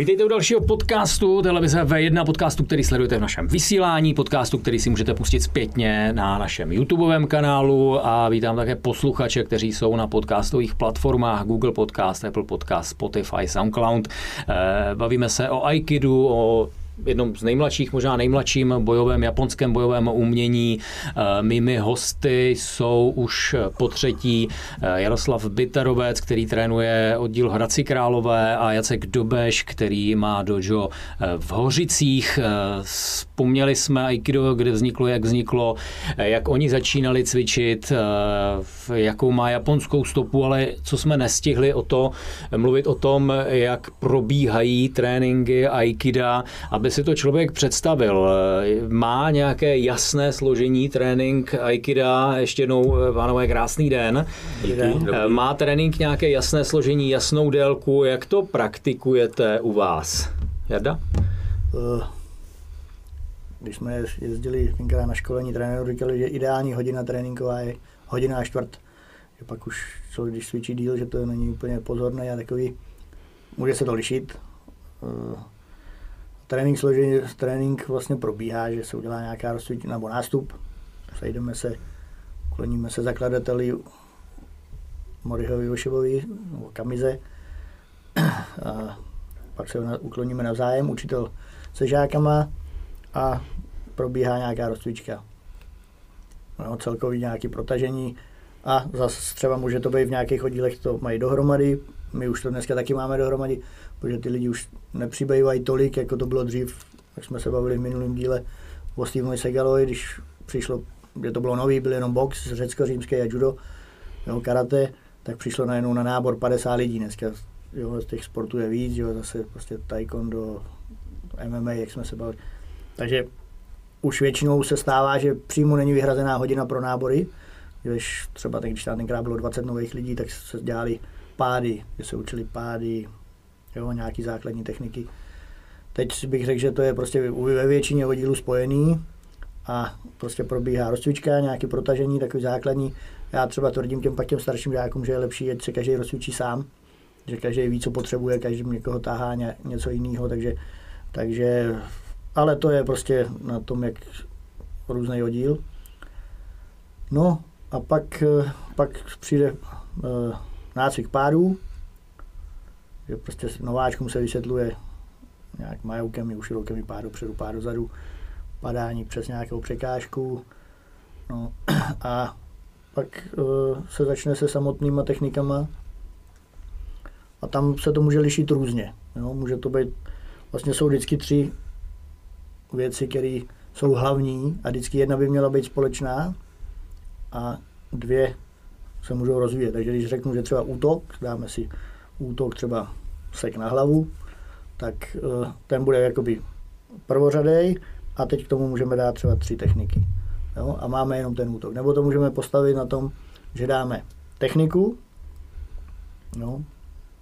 Vítejte u dalšího podcastu Televize V1, podcastu, který sledujete v našem vysílání, podcastu, který si můžete pustit zpětně na našem YouTubeovém kanálu a vítám také posluchače, kteří jsou na podcastových platformách Google Podcast, Apple Podcast, Spotify, SoundCloud. Eh, bavíme se o Aikidu, o jednom z nejmladších, možná nejmladším bojovém, japonském bojovém umění. Eh, mými hosty jsou už po třetí eh, Jaroslav Bitarovec, který trénuje oddíl Hradci Králové a Jacek Dobeš, který má dojo eh, v Hořicích. Vzpomněli jsme Aikido, kde vzniklo, jak vzniklo, jak oni začínali cvičit, jakou má japonskou stopu, ale co jsme nestihli o to, mluvit o tom, jak probíhají tréninky Aikida, aby si to člověk představil, má nějaké jasné složení trénink Aikida, ještě jednou, pánové, krásný den. den. Má trénink nějaké jasné složení, jasnou délku, jak to praktikujete u vás? Jarda? Eh, když jsme jezdili tenkrát na školení trenérů, říkali, že ideální hodina tréninková je hodina a čtvrt. Že pak už člověk, když cvičí díl, že to není úplně pozorné a takový, může se to lišit. Trénink, složení, trénink vlastně probíhá, že se udělá nějaká rozcvičení nebo nástup, sejdeme se, kloníme se zakladateli Morihovi Joševovi nebo Kamize, a pak se ukloníme navzájem, učitel se žákama a probíhá nějaká rozcvička. No, celkový nějaký protažení. A zase třeba může to být v nějakých oddílech, to mají dohromady, my už to dneska taky máme dohromady, protože ty lidi už nepřibývají tolik, jako to bylo dřív, jak jsme se bavili v minulém díle o Stevenovi Segalovi, když přišlo, kde to bylo nový, byl jenom box, řecko-římské a judo, jo, karate, tak přišlo najednou na nábor 50 lidí dneska. Jo, z těch sportů je víc, jo, zase prostě taekwondo, MMA, jak jsme se bavili. Takže už většinou se stává, že přímo není vyhrazená hodina pro nábory, když třeba tak, když tam tenkrát bylo 20 nových lidí, tak se dělali pády, že se učili pády, jo, nějaký základní techniky. Teď bych řekl, že to je prostě ve většině oddílů spojený a prostě probíhá rozcvička, nějaké protažení, takový základní. Já třeba tvrdím těm pak těm starším žákům, že je lepší, ať se každý rozcvičí sám, že každý ví, co potřebuje, každý někoho tahá něco jiného, takže, takže, ale to je prostě na tom, jak různý oddíl. No a pak, pak přijde uh, nácvik pádů, že prostě nováčkům se vysvětluje nějak majoukem, už rukem pád dopředu, pád dozadu, padání přes nějakou překážku. No, a pak uh, se začne se samotnýma technikama a tam se to může lišit různě. Jo? Může to být, vlastně jsou vždycky tři věci, které jsou hlavní a vždycky jedna by měla být společná a dvě se můžou rozvíjet. Takže když řeknu, že třeba útok, dáme si útok třeba sek na hlavu, tak eh, ten bude jakoby prvořadej a teď k tomu můžeme dát třeba tři techniky. Jo? A máme jenom ten útok. Nebo to můžeme postavit na tom, že dáme techniku, no,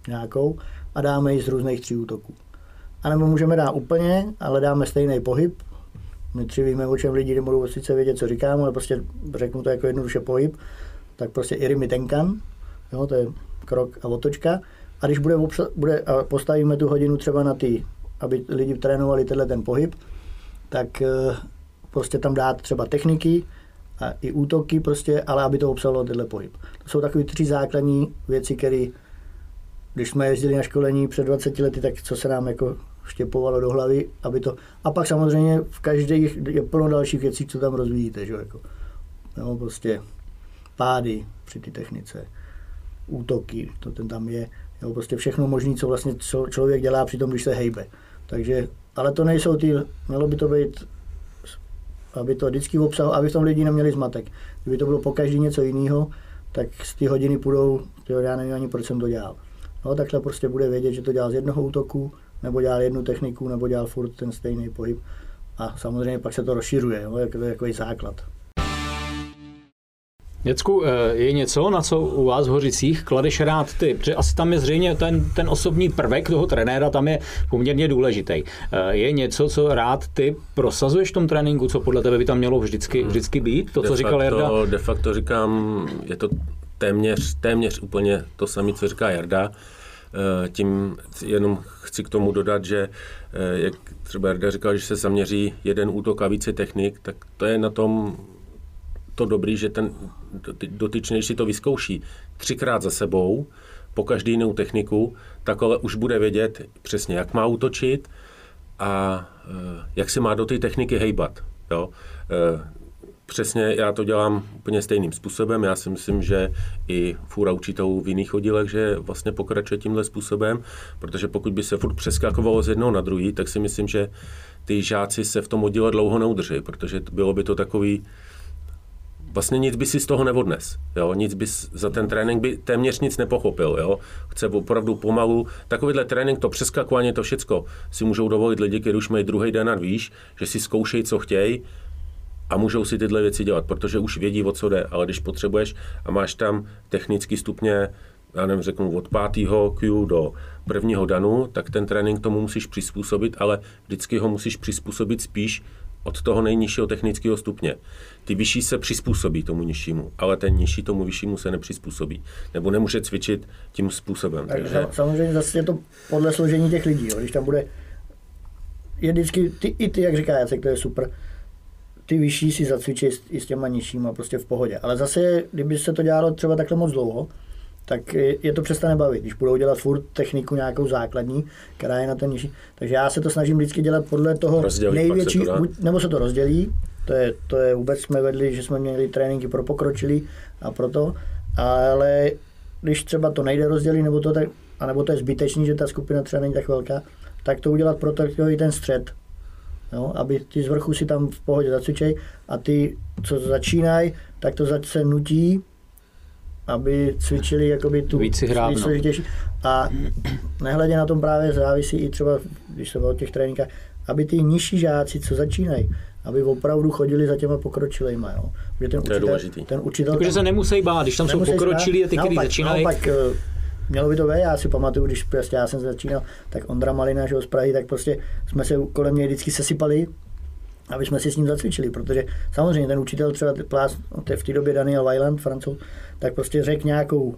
nějakou, a dáme ji z různých tří útoků. A nebo můžeme dát úplně, ale dáme stejný pohyb. My tři víme, o čem lidi nebudou sice vědět, co říkám, ale prostě řeknu to jako jednoduše pohyb. Tak prostě Irimi Tenkan, jo, to je krok a otočka. A když bude, obsa- bude a postavíme tu hodinu třeba na ty, aby lidi trénovali tenhle ten pohyb, tak eh, prostě tam dát třeba techniky a i útoky prostě, ale aby to obsahlo tenhle pohyb. To jsou takové tři základní věci, které když jsme jezdili na školení před 20 lety, tak co se nám jako štěpovalo do hlavy, aby to... A pak samozřejmě v každé je plno dalších věcí, co tam rozvíjíte, že jako, no, prostě pády při té technice, útoky, to ten tam je, Jo, prostě všechno možné, co vlastně člověk dělá při tom, když se hejbe. Takže, ale to nejsou ty, mělo by to být, aby to vždycky obsahu, aby v tom lidi neměli zmatek. Kdyby to bylo po každý něco jiného, tak z ty hodiny půjdou, tyjo, já nevím ani, proč jsem to dělal. No, takhle prostě bude vědět, že to dělal z jednoho útoku, nebo dělal jednu techniku, nebo dělal furt ten stejný pohyb. A samozřejmě pak se to rozšiřuje, jo, jako, jako základ. Děcku, eh, je něco, na co u vás v Hořicích kladeš rád ty? Protože asi tam je zřejmě ten, ten osobní prvek toho trenéra, tam je poměrně důležitý. Eh, je něco, co rád ty prosazuješ v tom tréninku, co podle tebe by tam mělo vždycky, hmm. vždycky být? To, de co říkal Jarda? De facto říkám, je to téměř, téměř úplně to samé, co říká Jarda. Eh, tím jenom chci k tomu dodat, že jak třeba Jarda říkal, že se zaměří jeden útok a více technik, tak to je na tom to dobrý, že ten dotyčný si to vyzkouší třikrát za sebou, po každý jinou techniku, tak ale už bude vědět přesně, jak má útočit a eh, jak se má do té techniky hejbat. Jo? Přesně já to dělám úplně stejným způsobem. Já si myslím, že i fůra učitelů v jiných oddílech, že vlastně pokračuje tímhle způsobem, protože pokud by se furt přeskakovalo z jednoho na druhý, tak si myslím, že ty žáci se v tom oddíle dlouho neudrží, protože bylo by to takový, vlastně nic by si z toho neodnes. Jo? Nic by za ten trénink by téměř nic nepochopil. Jo? Chce opravdu pomalu. Takovýhle trénink, to přeskakování, to všecko si můžou dovolit lidi, kteří už mají druhý den a víš, že si zkoušejí, co chtějí a můžou si tyhle věci dělat, protože už vědí, o co jde, ale když potřebuješ a máš tam technický stupně, já nevím, řeknu od pátého Q do prvního danu, tak ten trénink tomu musíš přizpůsobit, ale vždycky ho musíš přizpůsobit spíš od toho nejnižšího technického stupně. Ty vyšší se přizpůsobí tomu nižšímu, ale ten nižší tomu vyššímu se nepřizpůsobí. Nebo nemůže cvičit tím způsobem. Tak, takže... Samozřejmě zase je to podle složení těch lidí. Jo. Když tam bude je vždycky, ty, i ty, jak říká Jacek, to je super, ty vyšší si zacvičí i s těma nižšíma prostě v pohodě. Ale zase, kdyby se to dělalo třeba takhle moc dlouho, tak je to přestane bavit, když budou dělat furt techniku nějakou základní, která je na ten nižší. Takže já se to snažím vždycky dělat podle toho rozdělí, největší, buď, nebo se to rozdělí, to je, to je vůbec jsme vedli, že jsme měli tréninky pro pokročilý a proto, ale když třeba to nejde rozdělit, nebo to tak, anebo to je zbytečný, že ta skupina třeba není tak velká, tak to udělat pro to i ten střed, jo, aby ty z vrchu si tam v pohodě zacvičej a ty, co začínají, tak to zase nutí, aby cvičili jakoby tu víc složitější. A nehledě na tom právě závisí i třeba, když se o těch tréninkách, aby ty nižší žáci, co začínají, aby opravdu chodili za těma pokročilejma. Jo. ten učitel, to je důležitý. Ten učitel Takže se nemusí bát, když tam jsou pokročilí a ty, kteří začínají. Naopak, eh, mělo by to být, já si pamatuju, když prostě já jsem začínal, tak Ondra Malina že z Prahy, tak prostě jsme se kolem něj vždycky sesypali, aby jsme si s ním zacvičili, protože samozřejmě ten učitel třeba plás, v té době Daniel Weiland, francouz, tak prostě řekl nějakou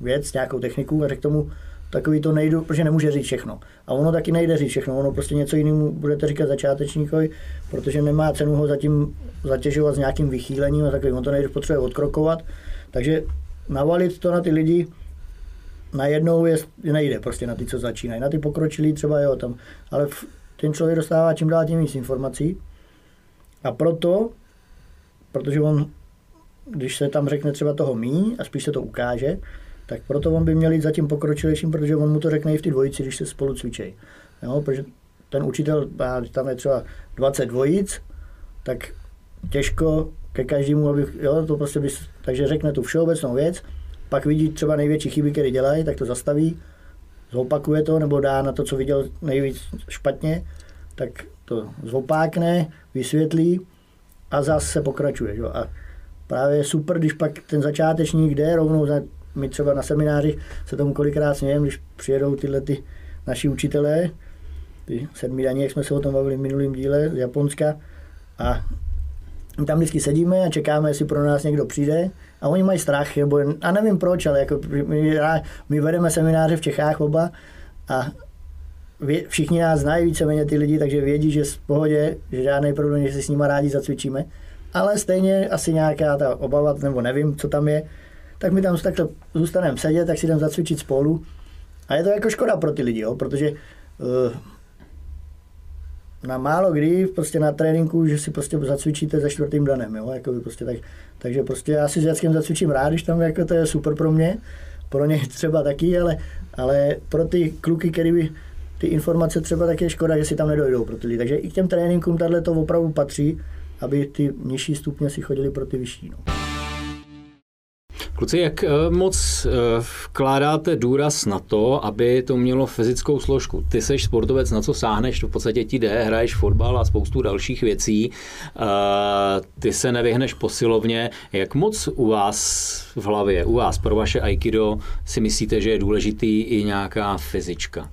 věc, nějakou techniku a řekl tomu, takový to nejdu, protože nemůže říct všechno. A ono taky nejde říct všechno, ono prostě něco jinému budete říkat začátečníkovi, protože nemá cenu ho zatím zatěžovat s nějakým vychýlením a takovým, on to nejde, potřebuje odkrokovat. Takže navalit to na ty lidi, najednou je, nejde prostě na ty, co začínají. Na ty pokročilí třeba jo, tam, ale ten člověk dostává čím dál tím víc informací a proto, protože on, když se tam řekne třeba toho mí a spíš se to ukáže, tak proto on by měl jít za tím pokročilejším, protože on mu to řekne i v ty dvojici, když se spolu cvičejí. Jo, protože ten učitel, tam je třeba 20 dvojic, tak těžko ke každému, aby, jo, to prostě bys, takže řekne tu všeobecnou věc pak vidí třeba největší chyby, které dělají, tak to zastaví, zopakuje to, nebo dá na to, co viděl nejvíc špatně, tak to zopákne, vysvětlí a zase pokračuje. Jo? A právě je super, když pak ten začátečník jde rovnou, za, my třeba na semináři se tomu kolikrát smějeme, když přijedou tyhle ty naši učitelé, ty sedmí daní, jak jsme se o tom bavili v minulém díle z Japonska, a tam vždycky sedíme a čekáme, jestli pro nás někdo přijde a oni mají strach, nebo, a nevím proč, ale jako my, my vedeme semináře v Čechách oba a vě, všichni nás znají víceméně ty lidi, takže vědí, že v pohodě, že žádný problém, že si s nimi rádi zacvičíme, ale stejně asi nějaká ta obava, nebo nevím, co tam je, tak my tam takhle zůstaneme sedět, tak si jdem zacvičit spolu. A je to jako škoda pro ty lidi, jo, protože uh, na málo kdy prostě na tréninku, že si prostě zacvičíte za čtvrtým danem, jo, jako prostě tak, takže prostě já si s Jackem zacvičím rád, když tam jako to je super pro mě, pro ně třeba taky, ale, ale pro ty kluky, který by ty informace třeba tak je škoda, že si tam nedojdou pro ty lidi. Takže i k těm tréninkům tahle to opravdu patří, aby ty nižší stupně si chodili pro ty vyšší. No. Kluci, jak eh, moc eh, vkládáte důraz na to, aby to mělo fyzickou složku? Ty seš sportovec, na co sáhneš, to v podstatě ti jde, hraješ fotbal a spoustu dalších věcí. Eh, ty se nevyhneš posilovně. Jak moc u vás v hlavě, u vás pro vaše aikido si myslíte, že je důležitý i nějaká fyzička?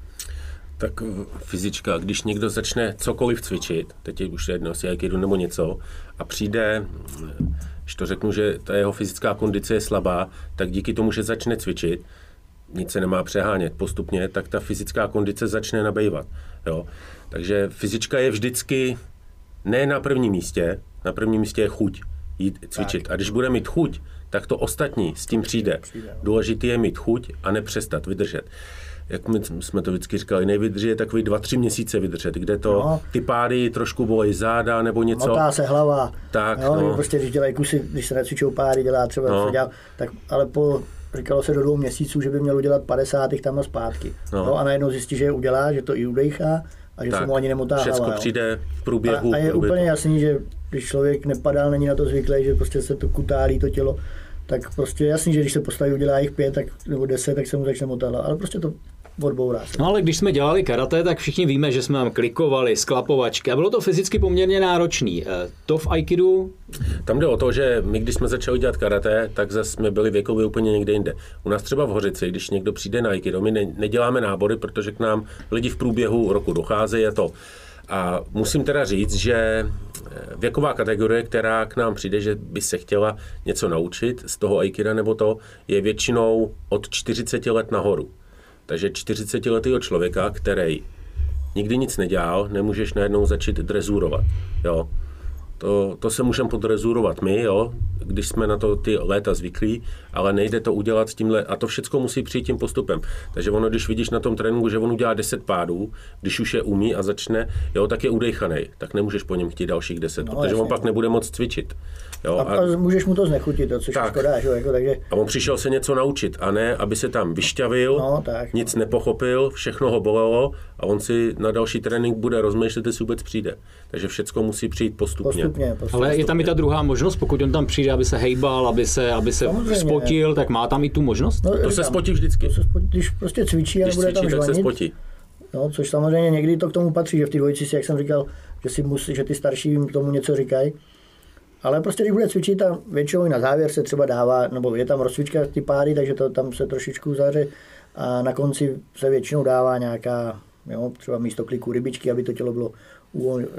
Tak fyzička, když někdo začne cokoliv cvičit, teď je už jedno, si aikido nebo něco, a přijde když to řeknu, že ta jeho fyzická kondice je slabá, tak díky tomu, že začne cvičit, nic se nemá přehánět postupně, tak ta fyzická kondice začne nabývat. Jo? Takže fyzička je vždycky ne na prvním místě, na prvním místě je chuť jít cvičit. A když bude mít chuť, tak to ostatní s tím přijde. Důležité je mít chuť a nepřestat vydržet jak my jsme to vždycky říkali, nejvydrží je takový dva, tři měsíce vydržet, kde to no. ty pády trošku bolí záda nebo něco. Motá se hlava. Tak, jo, no. prostě když dělají kusy, když se necvičou pády, dělá třeba, no. dělá, tak, ale po říkalo se do dvou měsíců, že by měl udělat 50 tam a zpátky. No. no. a najednou zjistí, že je udělá, že to i udejchá a že tak, se mu ani nemotá Všechno hlava. přijde v průběhu. A, a je průběhu. úplně jasný, že když člověk nepadal, není na to zvyklý, že prostě se to kutálí to tělo, tak prostě jasný, že když se postaví, udělá jich pět tak, nebo deset, tak se mu začne motat Ale prostě to odbourá se. No ale když jsme dělali karate, tak všichni víme, že jsme tam klikovali, sklapovačky a bylo to fyzicky poměrně náročný. Eh, to v Aikidu? Tam jde o to, že my, když jsme začali dělat karate, tak zase jsme byli věkově úplně někde jinde. U nás třeba v Hořici, když někdo přijde na Aikido, my ne, neděláme nábory, protože k nám lidi v průběhu roku docházejí, je to a musím teda říct, že eh, věková kategorie, která k nám přijde, že by se chtěla něco naučit z toho Aikida nebo to, je většinou od 40 let nahoru. Takže 40 letého člověka, který nikdy nic nedělal, nemůžeš najednou začít drezurovat. Jo? To, to se můžeme podrezurovat my, jo, když jsme na to ty léta zvyklí, ale nejde to udělat s tímhle, a to všechno musí přijít tím postupem. Takže ono, když vidíš na tom tréninku, že on udělá 10 pádů, když už je umí a začne, jo, tak je udejchaný, tak nemůžeš po něm chtít dalších 10, no, protože jasně. on pak nebude moc cvičit. Jo, a, a, můžeš mu to znechutit, to, což tak. škoda, že? Jako, takže... A on přišel se něco naučit, a ne, aby se tam vyšťavil, no, tak, nic no. nepochopil, všechno ho bolelo a on si na další trénink bude rozmýšlet, jestli vůbec přijde. Takže všechno musí přijít postupně. postupně, postupně. Ale je tam i ta druhá možnost, pokud on tam přijde, aby se hejbal, aby se, aby se spotil, tak má tam i tu možnost? No, to říkám, se spotí vždycky. To se spotí, když prostě cvičí a bude tam žvanit, se spotí. No, což samozřejmě někdy to k tomu patří, že v té dvojici si, jak jsem říkal, že, si musí, že ty starší jim tomu něco říkají. Ale prostě, když bude cvičit a většinou i na závěr se třeba dává, nebo je tam rozcvička ty pády, takže to tam se trošičku zaře a na konci se většinou dává nějaká, jo, třeba místo kliku rybičky, aby to tělo bylo uvolněné,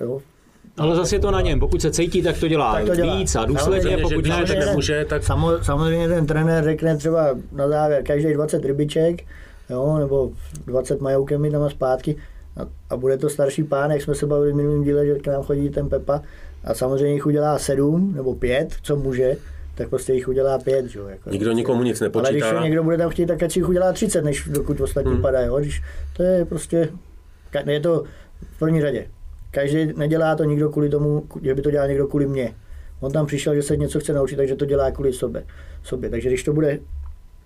ale zase je to na něm. Pokud se cítí, tak to dělá, tak to dělá. víc a důsledně, pokud ne, tak nemůže, tak... Samozřejmě ten trenér řekne třeba na závěr každý 20 rybiček, jo, nebo 20 majoukemi tam a zpátky a, a, bude to starší pán, jak jsme se bavili v minulém díle, že k nám chodí ten Pepa a samozřejmě jich udělá 7 nebo 5, co může, tak prostě jich udělá pět. Že? Jako, Nikdo prostě. nikomu nic nepočítá. Ale když někdo bude tam chtít, tak ať jich udělá 30, než dokud ostatní hmm. padají. Když, to je prostě, je to v první řadě. Každý nedělá to nikdo kvůli tomu, že by to dělal někdo kvůli mně. On tam přišel, že se něco chce naučit, takže to dělá kvůli sobě. sobě. Takže když to bude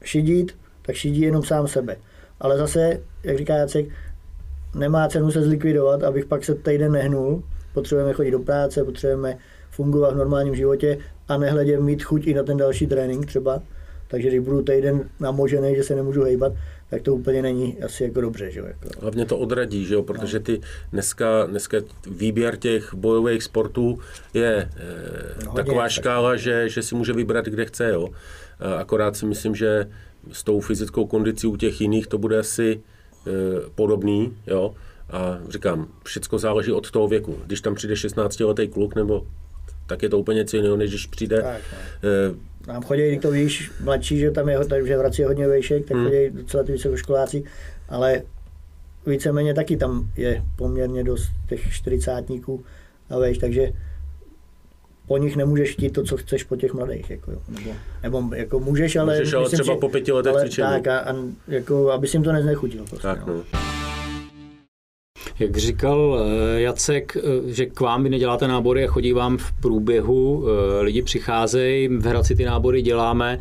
šidit, tak šidí jenom sám sebe. Ale zase, jak říká Jacek, nemá cenu se zlikvidovat, abych pak se týden nehnul. Potřebujeme chodit do práce, potřebujeme fungovat v normálním životě a nehledě mít chuť i na ten další trénink třeba. Takže když budu týden namožený, že se nemůžu hejbat, tak to úplně není asi jako dobře. Že? Jako. Hlavně to odradí, že jo? protože ty dneska, dneska výběr těch bojových sportů je eh, no, taková hodně, škála, tak. že, že si může vybrat, kde chce. Jo? Akorát si myslím, že s tou fyzickou kondicí u těch jiných to bude asi eh, podobný. Jo? A říkám, všechno záleží od toho věku. Když tam přijde 16-letý kluk, nebo tak je to úplně něco jiného, než když přijde tak, no. Nám chodí, to víš, mladší, že tam je, takže v Hradci je hodně vejšek, tak hmm. chodí docela ty vysokoškoláci, ale víceméně taky tam je poměrně dost těch čtyřicátníků a vejš, takže po nich nemůžeš chtít to, co chceš po těch mladých. Jako, nebo, nebo jako můžeš, ale... Můžeš, ale myslím, třeba po pěti letech cvičení. Tak, a, a, jako, aby si jim to neznechutil. Prostě, tak, no. no. Jak říkal eh, Jacek, eh, že k vám vy neděláte nábory a chodí vám v průběhu, eh, lidi přicházejí, v Hradci ty nábory děláme.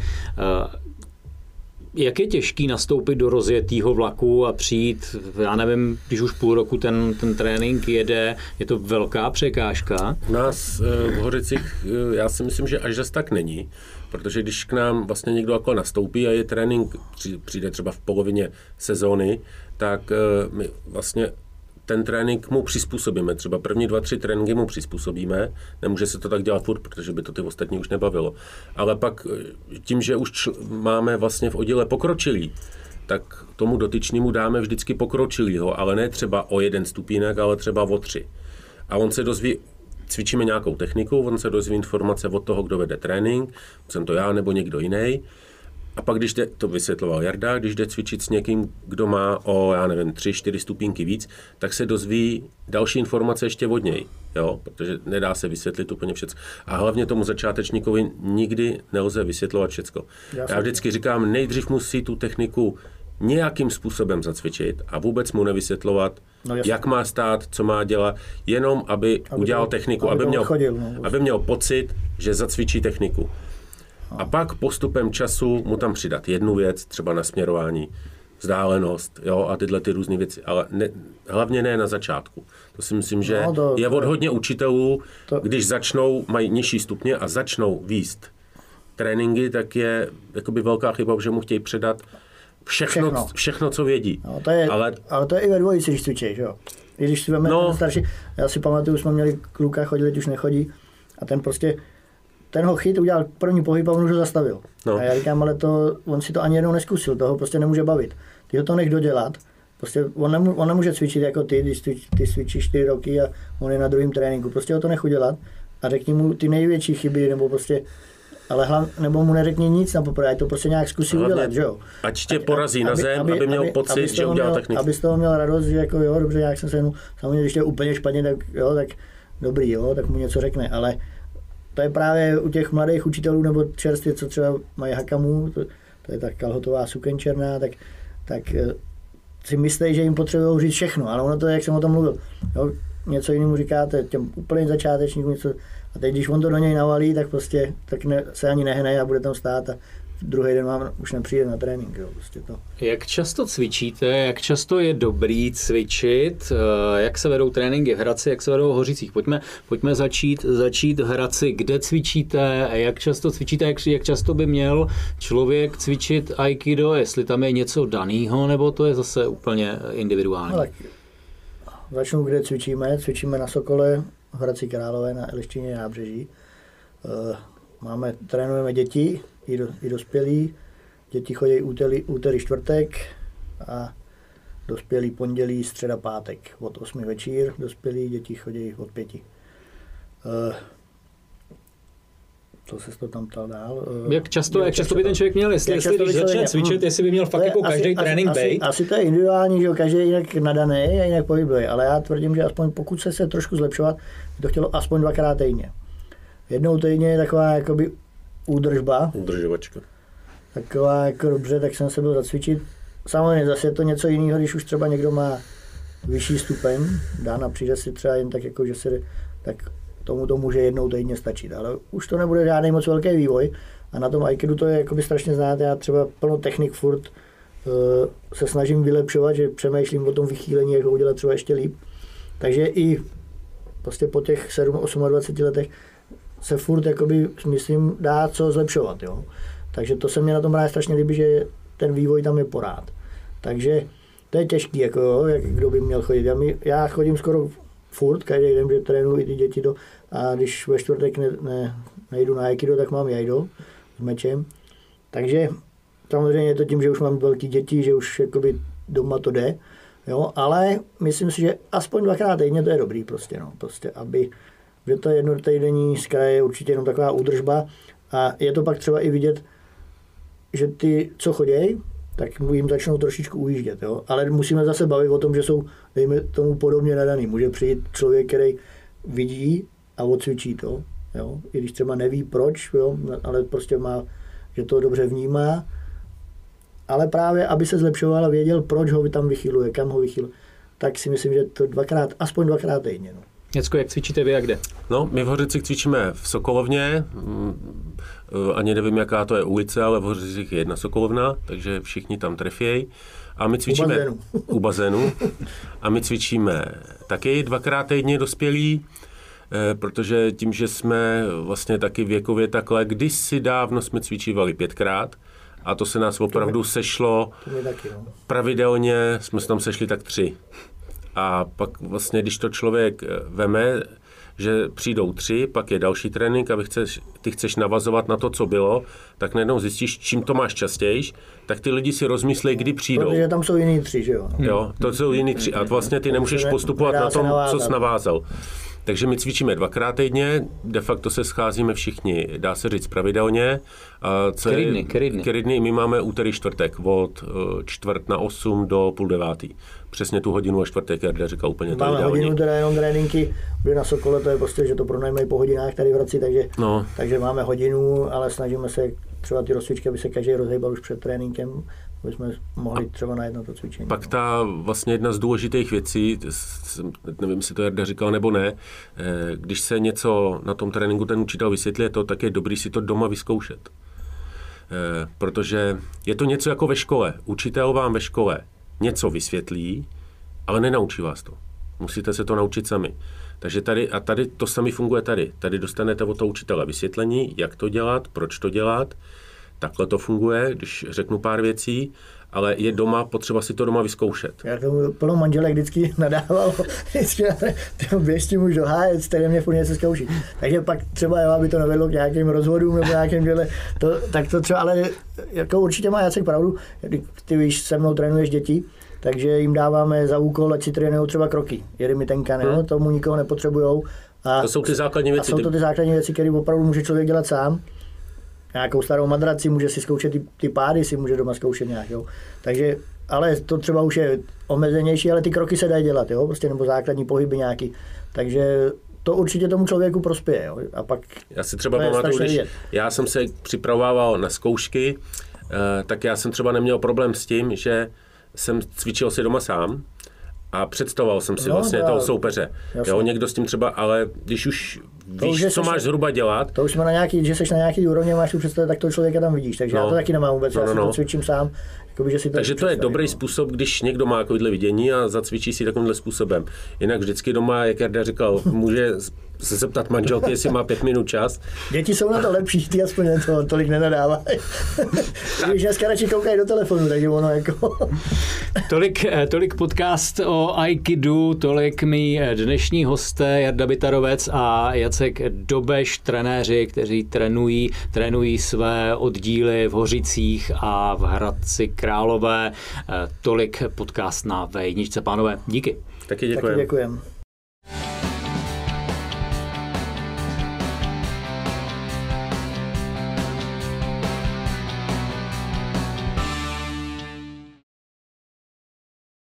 Jak je těžký nastoupit do rozjetého vlaku a přijít, já nevím, když už půl roku ten, ten trénink jede, je to velká překážka? U nás v Horicích, já si myslím, že až zase tak není, protože když k nám vlastně někdo jako nastoupí a je trénink, přijde třeba v polovině sezóny, tak my vlastně ten trénink mu přizpůsobíme. Třeba první dva, tři tréninky mu přizpůsobíme. Nemůže se to tak dělat furt, protože by to ty ostatní už nebavilo. Ale pak eh, tím, že už čl- máme vlastně v oddíle pokročilý, tak tomu dotyčnému dáme vždycky pokročilýho, ale ne třeba o jeden stupínek, ale třeba o tři. A on se dozví, cvičíme nějakou techniku, on se dozví informace od toho, kdo vede trénink, jsem to já nebo někdo jiný. A pak, když jde, to vysvětloval Jarda, když jde cvičit s někým, kdo má o, já nevím, tři, čtyři stupínky víc, tak se dozví další informace ještě od něj, jo? protože nedá se vysvětlit úplně všechno. A hlavně tomu začátečníkovi nikdy nelze vysvětlovat všechno. Já vždycky říkám, nejdřív musí tu techniku nějakým způsobem zacvičit a vůbec mu nevysvětlovat, no, jak má stát, co má dělat, jenom aby, aby udělal techniku, aby, aby, měl, chodil, no, aby měl pocit, že zacvičí techniku. A pak postupem času mu tam přidat jednu věc, třeba na směrování, vzdálenost jo, a tyhle ty různé věci, ale ne, hlavně ne na začátku. To si myslím, že no, to, je od hodně učitelů, to, když začnou, mají nižší stupně a začnou výst tréninky, tak je jakoby velká chyba, že mu chtějí předat všechno, všechno. všechno co vědí. No, to je, ale, ale to je i ve dvojici, když cvičíš, jo. I když si no. starší, já si pamatuju, jsme měli kluka, chodili, už nechodí, a ten prostě ten ho chyt, udělal první pohyb a on už ho zastavil. No. A já říkám, ale to, on si to ani jednou neskusil, toho prostě nemůže bavit. Ty ho to nech dodělat, prostě on, nemů, on nemůže cvičit jako ty, když ty, ty cvičíš 4 roky a on je na druhém tréninku. Prostě ho to nech udělat a řekni mu ty největší chyby, nebo prostě ale hlav, nebo mu neřekni nic na poprvé, to prostě nějak zkusí Hlavně, udělat, že jo? Ať tě porazí aby, na zem, aby, aby měl aby, pocit, aby že udělal techniku. Aby z toho měl radost, že jako jo, dobře, jak jsem se jenom, samozřejmě, když to je úplně špatně, tak jo, tak dobrý, jo, tak mu něco řekne, ale to je právě u těch mladých učitelů nebo čerstvě, co třeba mají hakamu, to, to je ta kalhotová suken černá, tak, tak eh, si myslí, že jim potřebují říct všechno, ale ono to je, jak jsem o tom mluvil. Jo, něco jinému říkáte těm úplně začátečníkům, něco, a teď, když on to do něj navalí, tak prostě tak ne, se ani nehne a bude tam stát a druhý den vám už nepřijde na trénink. Jo, prostě to. Jak často cvičíte, jak často je dobrý cvičit, eh, jak se vedou tréninky v Hradci, jak se vedou v Hořicích? Pojďme, pojďme začít, začít v Hradci, kde cvičíte, jak často cvičíte, jak, jak často by měl člověk cvičit Aikido, jestli tam je něco daného, nebo to je zase úplně individuální? No, tak začnu, kde cvičíme. Cvičíme na Sokole, v Hradci Králové na Elištině nábřeží. Eh, máme, trénujeme děti i, do, i dospělí. Děti chodí úterý, úterý čtvrtek a dospělí pondělí, středa, pátek od 8 večír. Dospělí děti chodí od 5. Uh, to se to tam ptal dál. Eh, jak často, jak často by ten člověk měl, jestli, jestli když začne cvičit, jestli by měl fakt jako každý trénink asi, být? Asi, to je individuální, že každý je jinak nadaný a jinak pohybuje, ale já tvrdím, že aspoň pokud se se trošku zlepšovat, by to chtělo aspoň dvakrát týdně. Jednou týdně je taková jakoby údržba. Udržovačka. Taková jako dobře, tak jsem se byl zacvičit. Samozřejmě zase je to něco jiného, když už třeba někdo má vyšší stupeň, dá na přijde si třeba jen tak jako, že se tak tomu to může jednou týdně stačit, ale už to nebude žádný moc velký vývoj a na tom Aikidu to je jakoby strašně znát, já třeba plno technik furt uh, se snažím vylepšovat, že přemýšlím o tom vychýlení, jak ho udělat třeba ještě líp. Takže i prostě po těch 7, 28 letech se furt, jakoby, myslím, dá co zlepšovat. Jo. Takže to se mě na tom právě strašně líbí, že ten vývoj tam je porád. Takže to je těžký, jako jo, jak, kdo by měl chodit. Já, mi, já chodím skoro furt, každý den, že trénuji ty děti do, a když ve čtvrtek ne, ne, nejdu na Aikido, tak mám jajdo s mečem. Takže samozřejmě je to tím, že už mám velké děti, že už jakoby doma to jde, jo, ale myslím si, že aspoň dvakrát týdně to je dobrý prostě, no, prostě, aby, že to jednotýdenní z kraje je určitě jenom taková údržba a je to pak třeba i vidět, že ty, co chodí, tak jim začnou trošičku ujíždět. Jo? Ale musíme zase bavit o tom, že jsou, dejme tomu, podobně nadaný. Může přijít člověk, který vidí a odcvičí to, jo? i když třeba neví proč, jo? ale prostě má, že to dobře vnímá. Ale právě, aby se zlepšoval a věděl, proč ho tam vychyluje, kam ho vychyluje, tak si myslím, že to dvakrát, aspoň dvakrát týdně. No. Něcko, jak cvičíte vy a kde? No, my v Hořicích cvičíme v Sokolovně, mm, ani nevím, jaká to je ulice, ale v Hořicích je jedna Sokolovna, takže všichni tam trefějí. A my cvičíme u bazénu. u bazénu. A my cvičíme taky dvakrát týdně dospělí, eh, protože tím, že jsme vlastně taky věkově takhle, kdysi dávno jsme cvičívali pětkrát, a to se nás opravdu sešlo taky, no. pravidelně, jsme se tam sešli tak tři. A pak vlastně, když to člověk eh, veme, že přijdou tři, pak je další trénink a vy chceš, ty chceš navazovat na to, co bylo, tak najednou zjistíš, čím to máš častěji, tak ty lidi si rozmyslí, kdy přijdou. Protože tam jsou jiní tři, že jo? Jo, to jsou jiní tři a vlastně ty nemůžeš postupovat na tom, co jsi navázal. Takže my cvičíme dvakrát týdně, de facto se scházíme všichni, dá se říct, pravidelně. A co Který je- dny, který dny? který dny? My máme úterý, čtvrtek od eh, čtvrt na 8 do půl devátý. Přesně tu hodinu a čtvrtek, jak říkal úplně to Máme hodinu teda jenom tréninky, byli na Sokole, to je prostě, že to pronajmají po hodinách tady v Hradci, takže, No. takže máme hodinu, ale snažíme se třeba ty rozcvičky, aby se každý rozhýbal už před tréninkem, aby jsme mohli třeba na jedno to cvičení. Pak ta vlastně jedna z důležitých věcí, nevím, jestli to Jarda říkal nebo ne, eh, když se něco na tom tréninku ten učitel vysvětlí, je to, tak je dobrý si to doma vyzkoušet. Eh, Protože je to něco jako ve škole. Učitel vám ve škole něco vysvětlí, ale nenaučí vás to. Musíte se to naučit sami. Takže tady, a tady to sami funguje tady. Tady dostanete od toho učitele vysvětlení, jak to dělat, proč to dělat. Takhle to funguje, když řeknu pár věcí, ale je doma potřeba si to doma vyzkoušet. Já tomu plno manželek vždycky nadával, vždycky běž s tím už do háje, stejně mě furt něco zkouší. Takže pak třeba, jo, aby to nevedlo k nějakým rozvodům nebo nějakým děle, to, tak to třeba, ale jako určitě má Jacek pravdu, Kdy ty víš, se mnou trénuješ děti, takže jim dáváme za úkol, ať si trénují třeba kroky. Jedy mi tenka, hmm. tomu nikoho nepotřebujou. A, To jsou ty základní a věci. jsou to ty základní věci, které opravdu může člověk dělat sám. Nějakou starou madraci, může si zkoušet ty, ty pády, si může doma zkoušet nějak. Jo. Takže, ale to třeba už je omezenější, ale ty kroky se dají dělat, jo, prostě, nebo základní pohyby nějaký. Takže to určitě tomu člověku prospěje. Jo. A pak Já si třeba pamatuju, když vidět. já jsem se připravoval na zkoušky, eh, tak já jsem třeba neměl problém s tím, že jsem cvičil si doma sám a představoval jsem si No, vlastně to toho soupeře. jasně. Jo, někdo s tím třeba, ale když už už víš, je co seš- máš zhruba dělat, to už jsme na nějaký, že jsi na nějaký úrovni, máš tu představu, tak toho člověka tam vidíš. Takže No. já to taky nemám vůbec, No, já no, si no. to cvičím sám. Jakoby, že si to takže to je dobrý no. způsob, když někdo má takovýhle vidění a zacvičí si takovýmhle způsobem. Jinak vždycky doma, jak Jarda říkal, může se zeptat manželky, jestli má pět minut čas. Děti jsou na to lepší, ty aspoň to tolik nenadávají. Když dneska radši koukají do telefonu, takže ono jako... Tolik, eh, tolik podcast o Aikidu, tolik mý eh, dnešní hosté Jarda Bitarovec a Jacek Dobeš, trenéři, kteří trénují, trénují své oddíly v Hořicích a v Hradci Králové. Eh, Tolik podcast na V1. Pánové, díky. Taky Taky děkuji. děkujem.